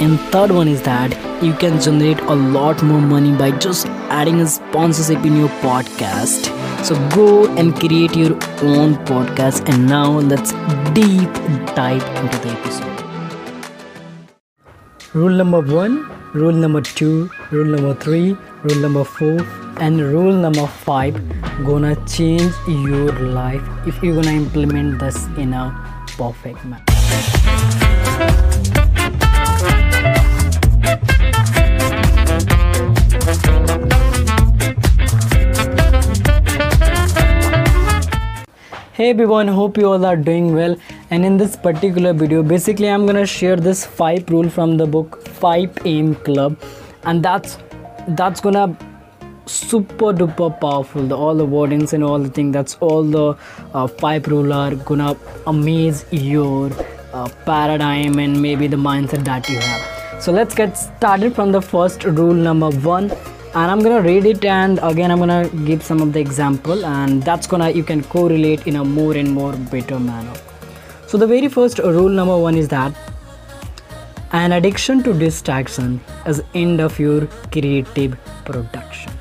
And third one is that you can generate a lot more money by just adding a sponsorship in your podcast. So go and create your own podcast. And now let's deep dive into the episode. Rule number one, rule number two, rule number three, rule number four, and rule number five gonna change your life if you're gonna implement this in a perfect manner. Hey everyone hope you all are doing well. And in this particular video basically i'm gonna share this five rule from the book 5 AM Club. And that's that's gonna super duper powerful. The, all the wordings and all the thing that's all the uh, five rule are gonna amaze your uh, paradigm and maybe the mindset that you have. So let's get started from the first rule number one and i'm gonna read it and again i'm gonna give some of the example and that's gonna you can correlate in a more and more better manner. So the very first rule number one is that an addiction to distraction is end of your creative production.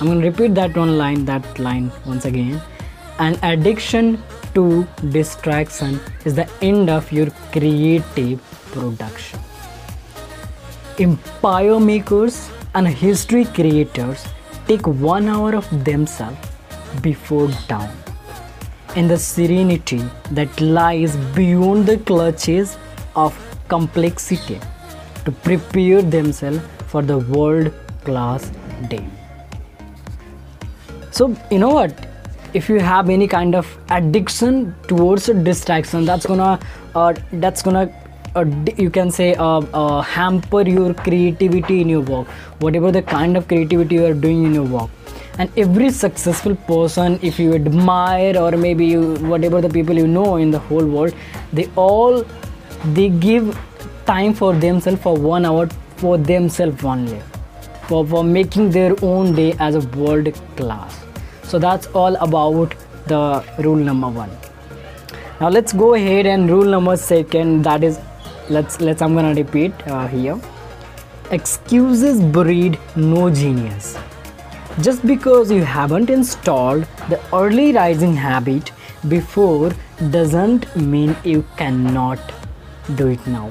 I'm gonna repeat that one line that line once again. An addiction to distraction is the end of your creative production. Empire makers and history creators take one hour of themselves before dawn. In the serenity that lies beyond the clutches of complexity to prepare themselves for the world class day. So, you know what? If you have any kind of addiction towards a distraction, that's gonna uh, that's gonna you can say hamper your creativity in your work whatever the kind of creativity you are doing in your work. And every successful person if you admire or maybe you whatever the people you know in the whole world they all they give time for themselves for one hour for themselves only for, for making their own day as a world class. So that's all about the rule number one. Now let's go ahead and rule number second that is let's let's i'm gonna repeat uh, here. Excuses breed no genius. Just because you haven't installed the early rising habit before doesn't mean you cannot do it now.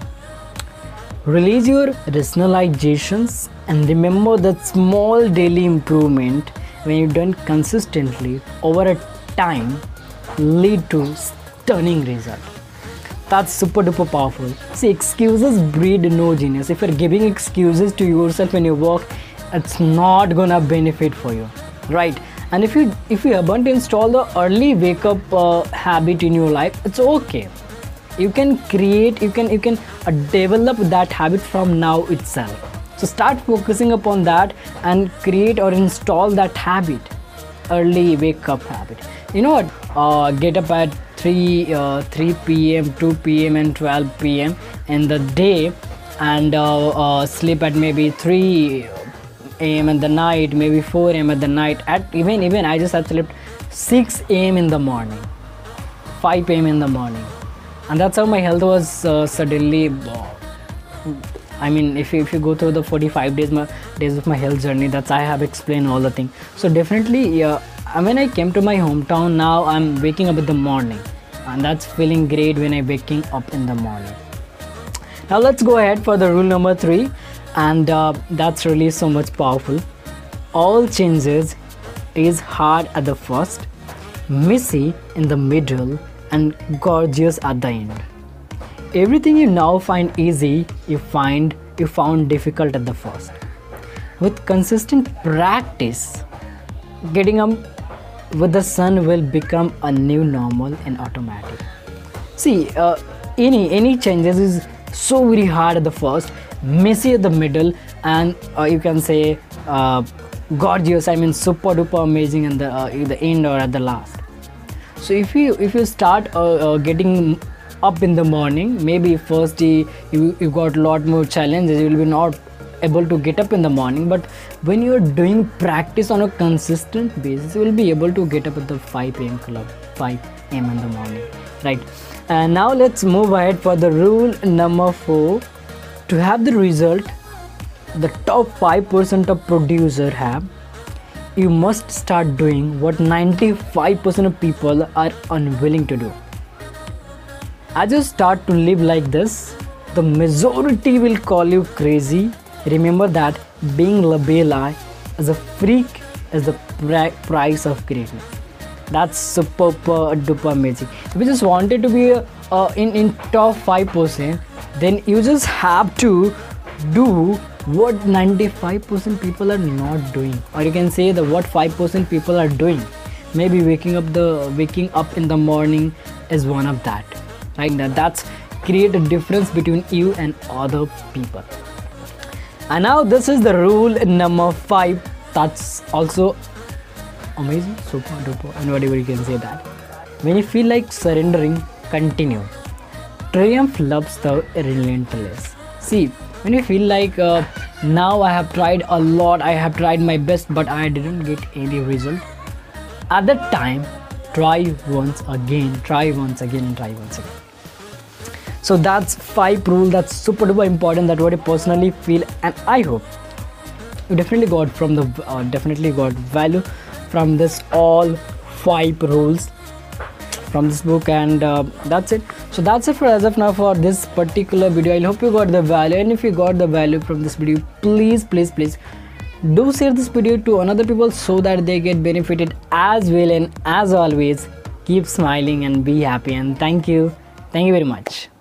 Release your rationalizations and remember that small daily improvement when you done consistently over a time lead to stunning result that's super duper powerful. See excuses breed no genius. If you're giving excuses to yourself when you work it's not gonna benefit for you right? And if you if you haven't installed the early wake up uh, habit in your life it's okay. You can create you can you can uh, develop that habit from now itself. So start focusing upon that and create or install that habit early wake up habit. You know what? Uh, get up at 3 uh, 3 p.m 2 p.m and 12 p.m in the day and uh, uh, sleep at maybe 3 a.m in the night maybe 4 a.m at the night at even even i just had slept 6 a.m in the morning 5 a.m in the morning and that's how my health was uh, suddenly I mean, if you, if you go through the 45 days my, days of my health journey, that's I have explained all the thing. So definitely, yeah, when I came to my hometown, now I'm waking up in the morning, and that's feeling great when I'm waking up in the morning. Now let's go ahead for the rule number three, and uh, that's really so much powerful. All changes is hard at the first, messy in the middle, and gorgeous at the end everything you now find easy you find you found difficult at the first with consistent practice getting up with the sun will become a new normal and automatic. See uh, any any changes is so very hard at the first messy at the middle and uh, you can say uh, gorgeous i mean super duper amazing in the uh, in the end or at the last. So if you if you start uh, uh, getting up in the morning maybe first day you you got a lot more challenges you will be not able to get up in the morning but when you're doing practice on a consistent basis you will be able to get up at the 5 a.m club 5 a.m in the morning right? And now let's move ahead for the rule number four. To have the result the top 5% of producer have you must start doing what 95% of people are unwilling to do. As you start to live like this the majority will call you crazy remember that being labeled as a freak is the price of greatness. That's super duper amazing. If you just wanted to be uh, in in top 5% then you just have to do what 95% people are not doing. Or you can say the what 5% people are doing. Maybe waking up the waking up in the morning is one of that. Right that that's create a difference between you and other people and now this is the rule number 5 that's also amazing. Super duper. And whatever you can say that. When you feel like surrendering continue. Triumph loves the relentless. See when you feel like uh, now i have tried a lot i have tried my best but i didn't get any result. At that time try once again try once again and try once again so that's five rule that's super duper important that what i personally feel and i hope you definitely got from the uh, definitely got value from this all five rules from this book and uh, that's it. So that's it for as of now for this particular video. I hope you got the value and if you got the value from this video please please please do share this video to another people so that they get benefited as well and as always keep smiling and be happy and thank you. Thank you very much